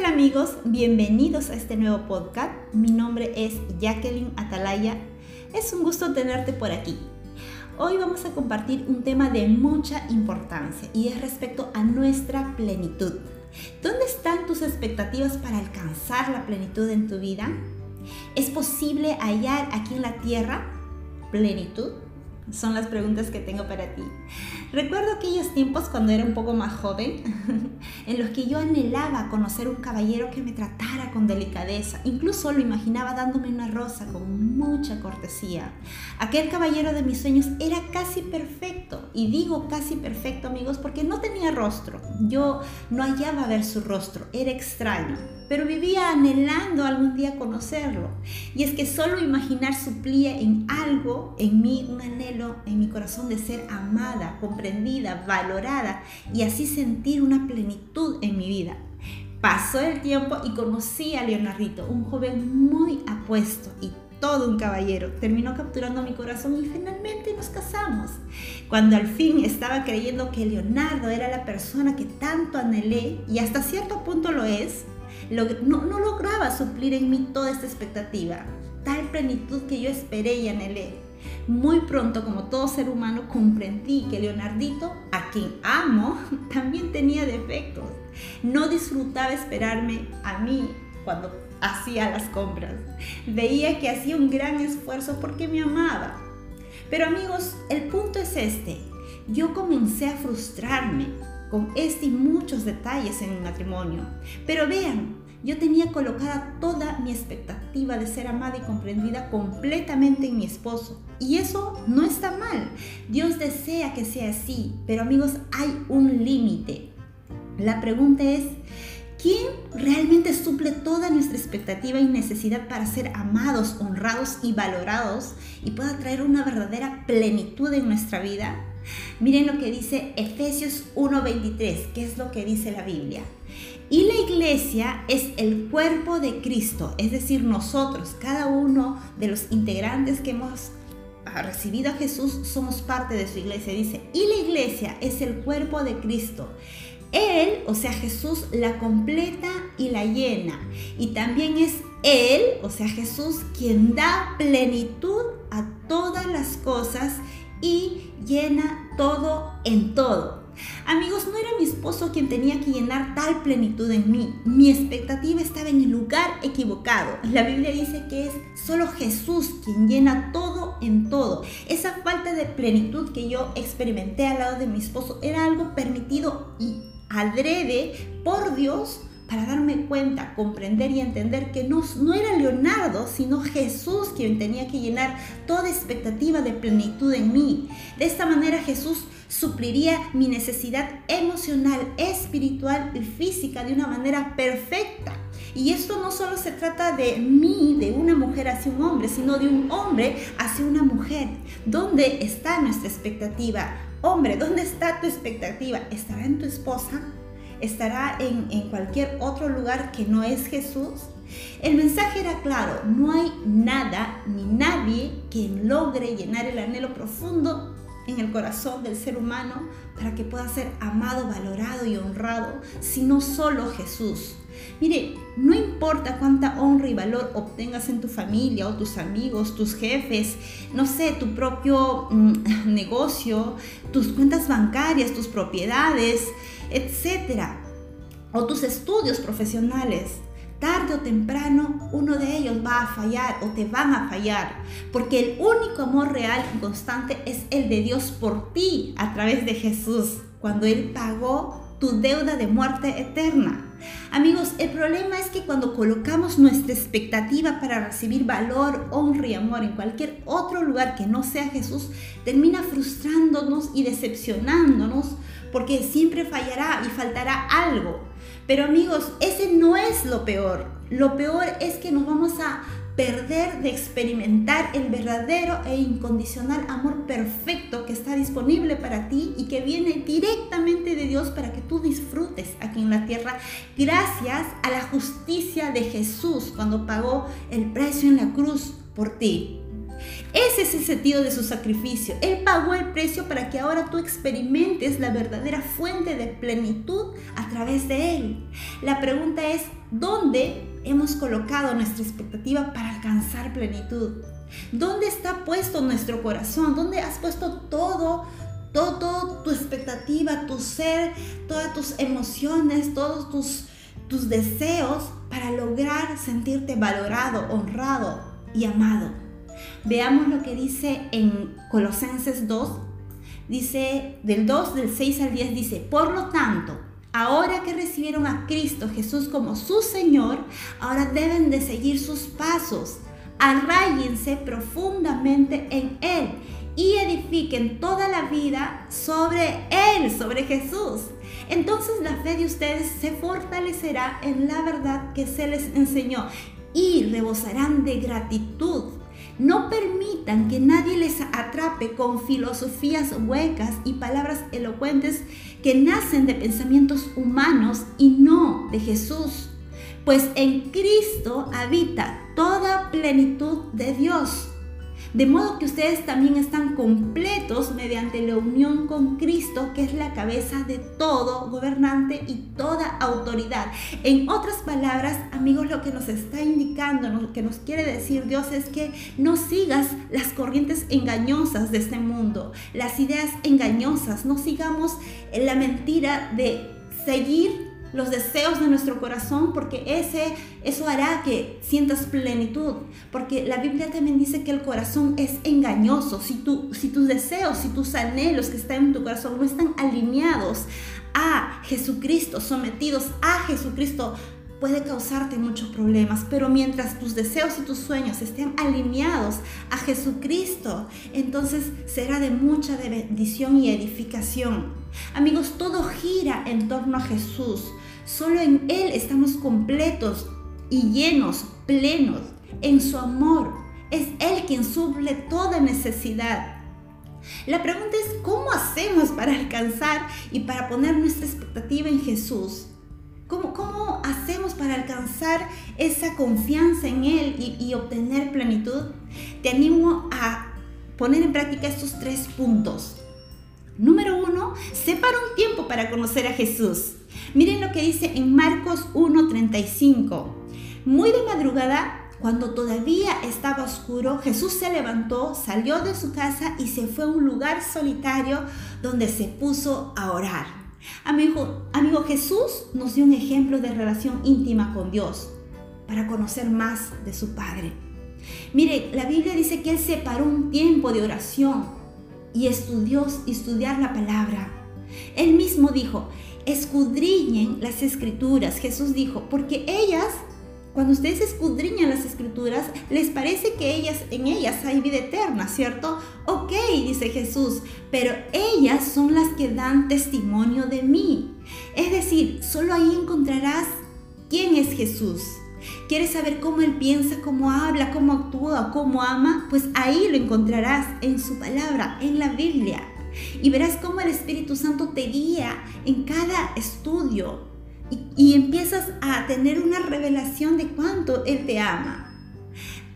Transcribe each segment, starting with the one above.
amigos? Bienvenidos a este nuevo podcast. Mi nombre es Jacqueline Atalaya. Es un gusto tenerte por aquí. Hoy vamos a compartir un tema de mucha importancia y es respecto a nuestra plenitud. ¿Dónde están tus expectativas para alcanzar la plenitud en tu vida? ¿Es posible hallar aquí en la tierra plenitud? Son las preguntas que tengo para ti. Recuerdo aquellos tiempos cuando era un poco más joven, en los que yo anhelaba conocer un caballero que me tratara con delicadeza. Incluso lo imaginaba dándome una rosa con mucha cortesía. Aquel caballero de mis sueños era casi perfecto. Y digo casi perfecto, amigos, porque no tenía rostro. Yo no hallaba ver su rostro. Era extraño. Pero vivía anhelando algún día conocerlo. Y es que solo imaginar suplía en algo, en mí, un anhelo, en mi corazón de ser amada, comprendida, valorada y así sentir una plenitud en mi vida. Pasó el tiempo y conocí a Leonardito, un joven muy apuesto y todo un caballero. Terminó capturando mi corazón y finalmente nos casamos. Cuando al fin estaba creyendo que Leonardo era la persona que tanto anhelé y hasta cierto punto lo es, no, lograba suplir en mí toda esta expectativa, tal plenitud que yo esperé y anhelé. Muy pronto, como todo ser humano, comprendí que Leonardito, a quien amo, también tenía defectos. No disfrutaba esperarme a mí cuando hacía las compras. Veía que hacía un gran esfuerzo porque me amaba. Pero amigos, el punto es este. Yo comencé a frustrarme con este y muchos detalles en mi matrimonio. Pero vean, yo tenía colocada toda mi expectativa de ser amada y comprendida completamente en mi esposo. Y eso no está mal. Dios desea que sea así. Pero amigos, hay un límite. La pregunta es, ¿quién realmente suple toda nuestra expectativa y necesidad para ser amados, honrados y valorados y pueda traer una verdadera plenitud en nuestra vida? Miren lo que dice Efesios 1:23, que es lo que dice la Biblia. Y la iglesia es el cuerpo de Cristo, es decir, nosotros, cada uno de los integrantes que hemos recibido a Jesús, somos parte de su iglesia. Dice, y la iglesia es el cuerpo de Cristo. Él, o sea, Jesús, la completa y la llena. Y también es Él, o sea, Jesús, quien da plenitud a todas las cosas y llena todo en todo. Amigos, no era mi esposo quien tenía que llenar tal plenitud en mí. Mi expectativa estaba en el lugar equivocado. La Biblia dice que es solo Jesús quien llena todo en todo. Esa falta de plenitud que yo experimenté al lado de mi esposo era algo permitido y adrede por Dios para darme cuenta, comprender y entender que no, no era Leonardo, sino Jesús quien tenía que llenar toda expectativa de plenitud en mí. De esta manera Jesús supliría mi necesidad emocional, espiritual y física de una manera perfecta. Y esto no solo se trata de mí, de una mujer hacia un hombre, sino de un hombre hacia una mujer. ¿Dónde está nuestra expectativa? Hombre, ¿dónde está tu expectativa? ¿Estará en tu esposa? estará en, cualquier otro lugar que no es Jesús? El mensaje era claro, no hay nada ni nadie que logre llenar el anhelo profundo en el corazón del ser humano para que pueda ser amado, valorado y honrado, sino solo Jesús. Mire, no importa cuánta honra y valor obtengas en tu familia o tus amigos, tus jefes, no sé, tu propio mm, negocio, tus cuentas bancarias, tus propiedades, etcétera, o tus estudios profesionales. Tarde o temprano uno de ellos va a fallar o te van a fallar, porque el único amor real y constante es el de Dios por ti a través de Jesús, cuando Él pagó tu deuda de muerte eterna. Amigos, el problema es que cuando colocamos nuestra expectativa para recibir valor, honra y amor en cualquier otro lugar que no sea Jesús, termina frustrándonos y decepcionándonos porque siempre fallará y faltará algo. Pero amigos, ese no es lo peor. Lo peor es que nos vamos a perder de experimentar el verdadero e incondicional amor perfecto que está disponible para ti y que viene directamente de Dios para que tú disfrutes aquí en la tierra gracias a la justicia de Jesús cuando pagó el precio en la cruz por ti. Ese es el sentido de su sacrificio. Él pagó el precio para que ahora tú experimentes la verdadera fuente de plenitud a través de Él. La pregunta es, ¿dónde hemos colocado nuestra expectativa para alcanzar plenitud? ¿Dónde está puesto nuestro corazón? ¿Dónde has puesto todo, todo, tu expectativa, tu ser, todas tus emociones, todos tus, tus deseos para lograr sentirte valorado, honrado y amado? Veamos lo que dice en Colosenses 2. Dice del 2, del 6 al 10, dice, por lo tanto, Ahora que recibieron a Cristo Jesús como su Señor, ahora deben de seguir sus pasos arraíguense profundamente en Él y edifiquen toda la vida sobre Él, sobre Jesús. Entonces la fe de ustedes se fortalecerá en la verdad que se les enseñó y rebosarán de gratitud. No permitan que nadie les atrape con filosofías huecas y palabras elocuentes que nacen de pensamientos humanos y no de Jesús pues en Cristo habita toda plenitud de Dios. De modo que ustedes también están completos mediante la unión con Cristo, que es la cabeza de todo gobernante y toda autoridad. En otras palabras, amigos, lo que nos está indicando, lo que nos quiere decir Dios es que no sigas las corrientes engañosas de este mundo, las ideas engañosas, no sigamos la mentira de seguir los deseos de nuestro corazón, porque ese, eso hará que sientas plenitud. Porque la Biblia también dice que el corazón es engañoso. Si, tú, si tus deseos, si tus anhelos que están en tu corazón no están alineados a Jesucristo, sometidos a Jesucristo, puede causarte muchos problemas, pero mientras tus deseos y tus sueños estén alineados a Jesucristo, entonces será de mucha bendición y edificación. Amigos, todo gira en torno a Jesús. Solo en Él estamos completos y llenos, plenos, en su amor. Es Él quien suple toda necesidad. La pregunta es, ¿cómo hacemos para alcanzar y para poner nuestra expectativa en Jesús? ¿Cómo, cómo hacemos para alcanzar esa confianza en Él y, y obtener plenitud? Te animo a poner en práctica estos tres puntos. Número uno, separa un tiempo para conocer a Jesús. Miren lo que dice en Marcos 1:35. Muy de madrugada, cuando todavía estaba oscuro, Jesús se levantó, salió de su casa y se fue a un lugar solitario donde se puso a orar. Amigo, amigo Jesús nos dio un ejemplo de relación íntima con Dios para conocer más de su Padre. Mire, la Biblia dice que Él separó un tiempo de oración y estudió estudiar la palabra. Él mismo dijo, escudriñen las escrituras. Jesús dijo, porque ellas, cuando ustedes escudriñan las escrituras, les parece que ellas, en ellas hay vida eterna, ¿cierto? Ok, dice Jesús, pero ellas son las que dan testimonio de mí. Es decir, solo ahí encontrarás quién es Jesús. ¿Quieres saber cómo Él piensa, cómo habla, cómo actúa, cómo ama? Pues ahí lo encontrarás en su palabra, en la Biblia y verás cómo el Espíritu Santo te guía en cada estudio y, empiezas a tener una revelación de cuánto Él te ama.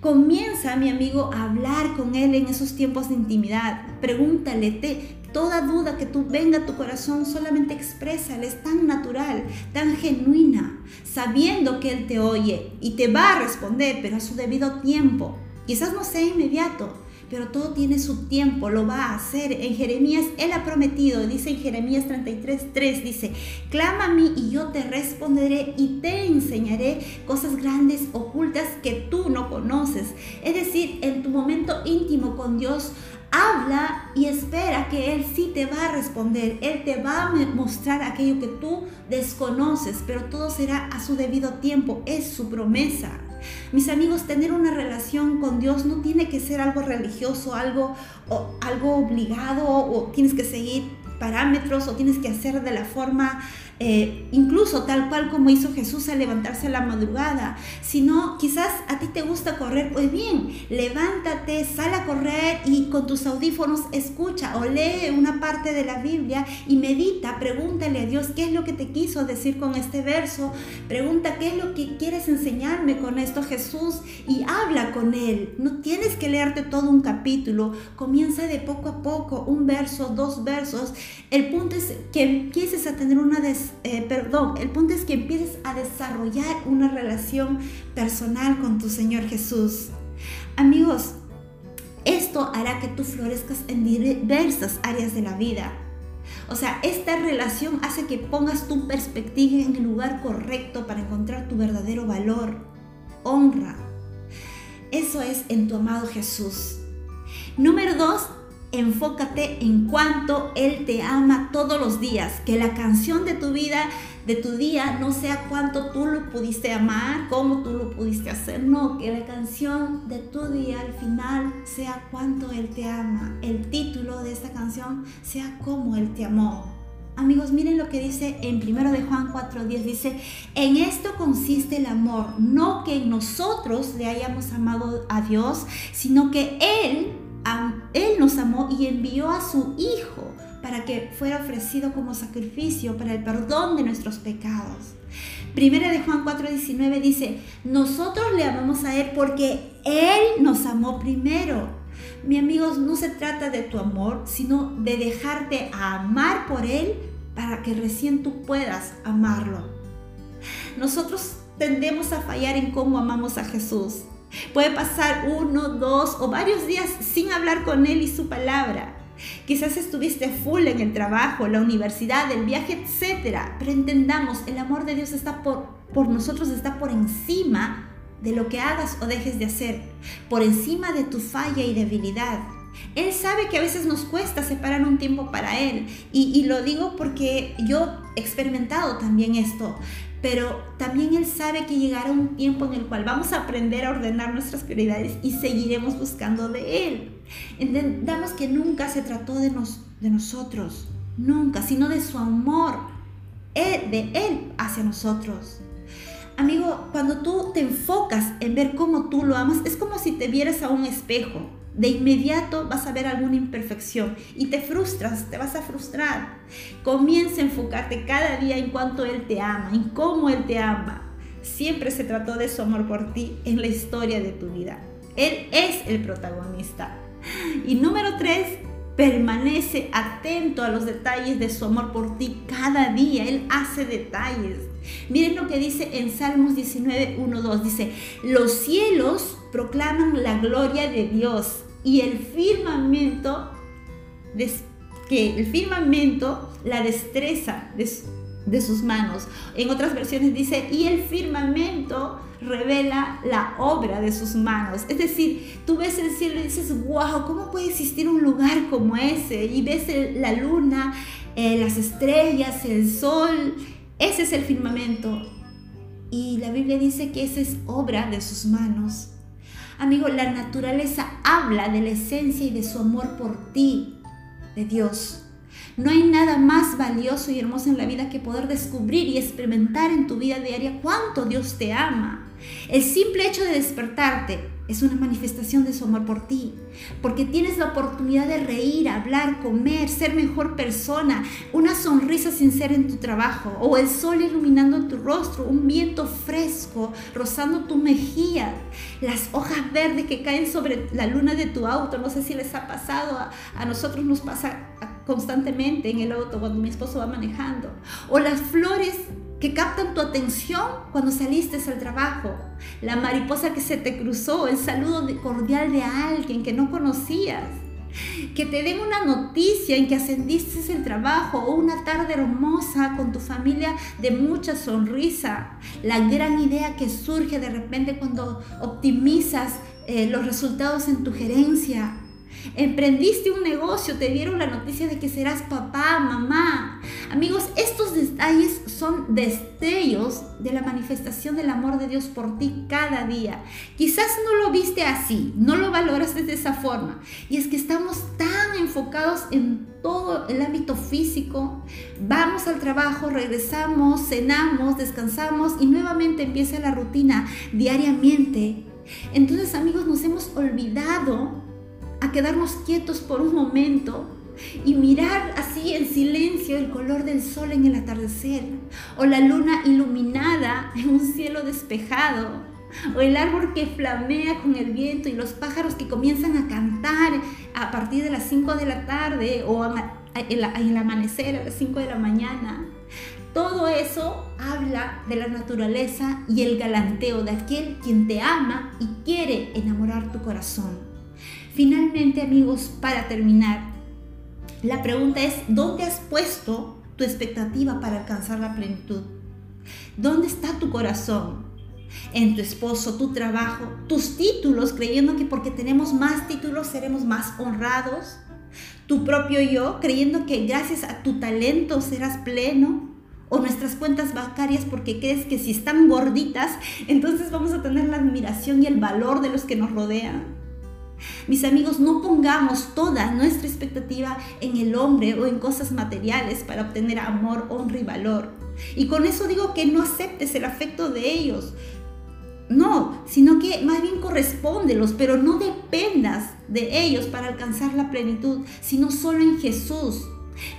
Comienza, mi amigo, a hablar con Él en esos tiempos de intimidad. Pregúntale, te, toda duda que tú venga a tu corazón, solamente exprésale, es tan natural, tan genuina, sabiendo que Él te oye y te va a responder, pero a su debido tiempo. Quizás no sea inmediato, pero todo tiene su tiempo, lo va a hacer. En Jeremías, Él ha prometido, dice en Jeremías 33, 3, dice, clama a mí y yo te responderé y te enseñaré cosas grandes, ocultas que tú no conoces. Es decir, en tu momento íntimo con Dios, habla y espera que Él sí te va a responder. Él te va a mostrar aquello que tú desconoces, pero todo será a su debido tiempo. Es su promesa. Mis amigos, tener una relación con Dios no tiene que ser algo religioso, algo, o, algo obligado o tienes que seguir parámetros o tienes que hacer de la forma eh, incluso tal cual como hizo Jesús al levantarse a la madrugada. Si no, quizás a ti te gusta correr, pues bien, levántate, sal a correr y con tus audífonos escucha o lee una parte de la Biblia y medita, pregúntale a Dios qué es lo que te quiso decir con este verso, pregunta qué es lo que quieres enseñarme con esto Jesús y habla con Él. No tienes que leerte todo un capítulo, comienza de poco a poco, un verso, dos versos. El punto es que empieces a tener una eh, perdón, el punto es que empieces a desarrollar una relación personal con tu Señor Jesús. Amigos, esto hará que tú florezcas en diversas áreas de la vida. O sea, esta relación hace que pongas tu perspectiva en el lugar correcto para encontrar tu verdadero valor, honra. Eso es en tu amado Jesús. Número dos, enfócate en cuánto Él te ama todos los días. Que la canción de tu vida, de tu día, no sea cuánto tú lo pudiste amar, cómo tú lo pudiste hacer. No, que la canción de tu día al final sea cuánto Él te ama. El título de esta canción sea cómo Él te amó. Amigos, miren lo que dice en 1 de Juan 4:10 dice, "En esto consiste el amor, no que nosotros le hayamos amado a Dios, sino que él él nos amó y envió a su Hijo para que fuera ofrecido como sacrificio para el perdón de nuestros pecados. Primera de Juan 4:19 dice, nosotros le amamos a Él porque Él nos amó primero. Mi amigos, no se trata de tu amor, sino de dejarte amar por Él para que recién tú puedas amarlo. Nosotros tendemos a fallar en cómo amamos a Jesús. Puede pasar uno, dos o varios días sin hablar con Él y su palabra. Quizás estuviste full en el trabajo, la universidad, el viaje, etc. Pero entendamos, el amor de Dios está por, por nosotros, está por encima de lo que hagas o dejes de hacer, por encima de tu falla y debilidad. Él sabe que a veces nos cuesta separar un tiempo para Él. Y, y, lo digo porque yo he experimentado también esto pero también Él sabe que llegará un tiempo en el cual vamos a aprender a ordenar nuestras prioridades y seguiremos buscando de Él. Entendamos que nunca se trató de, de nosotros, nunca, sino de su amor, de Él hacia nosotros. Amigo, cuando tú te enfocas en ver cómo tú lo amas, es como si te vieras a un espejo de inmediato vas a ver alguna imperfección y te frustras, te vas a frustrar. Comienza a enfocarte cada día en cuanto Él te ama, en cómo Él te ama. Siempre se trató de su amor por ti en la historia de tu vida. Él es el protagonista. Y número tres, permanece atento a los detalles de su amor por ti cada día. Él hace detalles. Miren lo que dice en Salmos 19, 1, 2. Dice, los cielos proclaman la gloria de Dios y el firmamento, que el firmamento, la destreza de, sus manos. En otras versiones dice, y el firmamento revela la obra de sus manos. Es decir, tú ves el cielo y dices, wow, ¿cómo puede existir un lugar como ese? Y ves la luna, eh, las estrellas, el sol. Ese es el firmamento. Y la Biblia dice que esa es obra de sus manos. Amigo, la naturaleza habla de la esencia y de su amor por ti, de Dios. No hay nada más valioso y hermoso en la vida que poder descubrir y experimentar en tu vida diaria cuánto Dios te ama. El simple hecho de despertarte es una manifestación de su amor por ti, porque tienes la oportunidad de reír, hablar, comer, ser mejor persona, una sonrisa sincera en tu trabajo, o el sol iluminando tu rostro, un viento fresco rozando tu mejilla, las hojas verdes que caen sobre la luna de tu auto, no sé si les ha pasado, a, a nosotros nos pasa constantemente en el auto cuando mi esposo va manejando, o las flores que captan tu atención cuando saliste al trabajo, la mariposa que se te cruzó, el saludo cordial de alguien que no conocías, que te den una noticia en que ascendiste el trabajo o una tarde hermosa con tu familia de mucha sonrisa, la gran idea que surge de repente cuando optimizas eh, los resultados en tu gerencia, Emprendiste un negocio, te dieron la noticia de que serás papá, mamá. Amigos, estos detalles son destellos de la manifestación del amor de Dios por ti cada día. Quizás no lo viste así, no lo valoras de esa forma. Y es que estamos tan enfocados en todo el ámbito físico. Vamos al trabajo, regresamos, cenamos, descansamos y nuevamente empieza la rutina diariamente. Entonces amigos, nos hemos olvidado a quedarnos quietos por un momento y mirar así en silencio el color del sol en el atardecer, o la luna iluminada en un cielo despejado, o el árbol que flamea con el viento y los pájaros que comienzan a cantar a partir de las 5 de la tarde o el, el amanecer a las 5 de la mañana. Todo eso habla de la naturaleza y el galanteo de aquel quien te ama y quiere enamorar tu corazón. Finalmente, amigos, para terminar, la pregunta es, ¿dónde has puesto tu expectativa para alcanzar la plenitud? ¿Dónde está tu corazón? ¿En tu esposo, tu trabajo, tus títulos, creyendo que porque tenemos más títulos seremos más honrados? ¿Tu propio yo, creyendo que gracias a tu talento serás pleno? ¿O nuestras cuentas bancarias porque crees que si están gorditas, entonces vamos a tener la admiración y el valor de los que nos rodean? Mis amigos, no pongamos toda nuestra expectativa en el hombre o en cosas materiales para obtener amor, honra y valor. Y con eso digo que no aceptes el afecto de ellos. No, sino que más bien correspóndelos, pero no dependas de ellos para alcanzar la plenitud, sino solo en Jesús.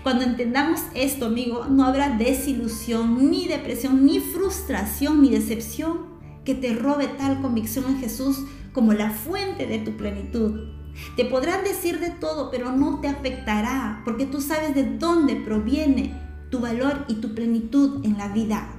Cuando entendamos esto, amigo, no habrá desilusión, ni depresión, ni frustración, ni decepción que te robe tal convicción en Jesús como la fuente de tu plenitud. Te podrán decir de todo, pero no te afectará, porque tú sabes de dónde proviene tu valor y tu plenitud en la vida.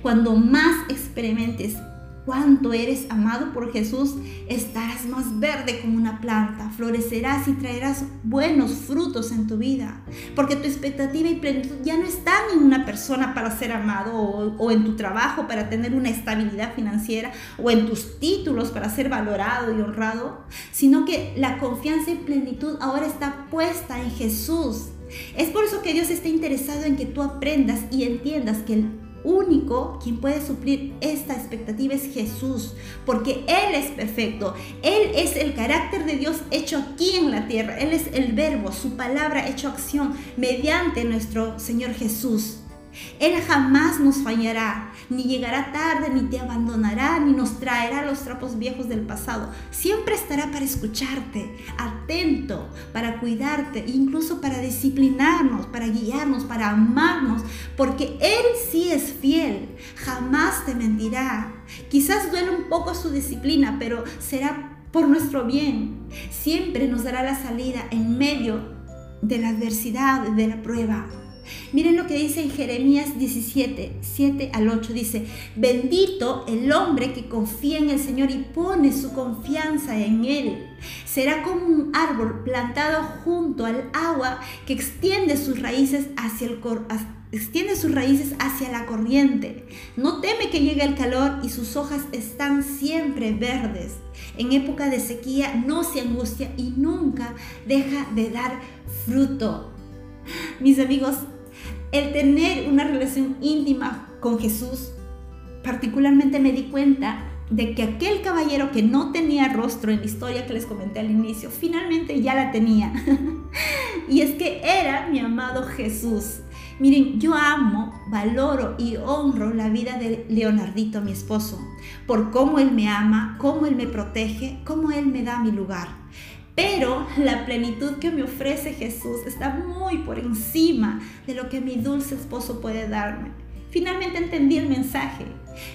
Cuando más experimentes cuánto eres amado por Jesús, estarás más verde como una planta, florecerás y traerás buenos frutos en tu vida, porque tu expectativa y plenitud ya no están en una persona para ser amado o, en tu trabajo para tener una estabilidad financiera o en tus títulos para ser valorado y honrado, sino que la confianza y plenitud ahora está puesta en Jesús. Es por eso que Dios está interesado en que tú aprendas y entiendas que el único quien puede suplir esta expectativa es Jesús, porque Él es perfecto. Él es el carácter de Dios hecho aquí en la tierra. Él es el verbo, su palabra hecho acción mediante nuestro Señor Jesús. Él jamás nos fallará, ni llegará tarde, ni te abandonará, ni nos traerá los trapos viejos del pasado. Siempre estará para escucharte, atento, para cuidarte, incluso para disciplinarnos, para guiarnos, para amarnos, porque Él sí es fiel, jamás te mentirá. Quizás duele un poco su disciplina, pero será por nuestro bien. Siempre nos dará la salida en medio de la adversidad, de la prueba. Miren lo que dice en Jeremías 17, 7 al 8. Dice, bendito el hombre que confía en el Señor y pone su confianza en Él. Será como un árbol plantado junto al agua que extiende sus raíces hacia el extiende sus raíces hacia la corriente. No teme que llegue el calor y sus hojas están siempre verdes. En época de sequía no se angustia y nunca deja de dar fruto. Mis amigos, el tener una relación íntima con Jesús, particularmente me di cuenta de que aquel caballero que no tenía rostro en la historia que les comenté al inicio, finalmente ya la tenía. y es que era mi amado Jesús. Miren, yo amo, valoro y honro la vida de Leonardito, mi esposo, por cómo él me ama, cómo él me protege, cómo él me da mi lugar. Pero la plenitud que me ofrece Jesús está muy por encima de lo que mi dulce esposo puede darme. Finalmente entendí el mensaje.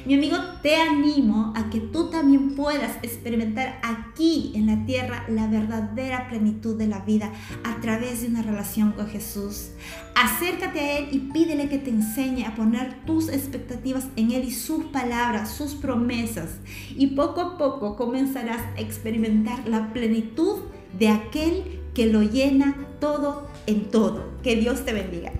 Mi amigo, te animo a que tú también puedas experimentar aquí en la tierra la verdadera plenitud de la vida a través de una relación con Jesús. Acércate a Él y pídele que te enseñe a poner tus expectativas en Él y sus palabras, sus promesas. Y poco a poco comenzarás a experimentar la plenitud de aquel que lo llena todo en todo. Que Dios te bendiga.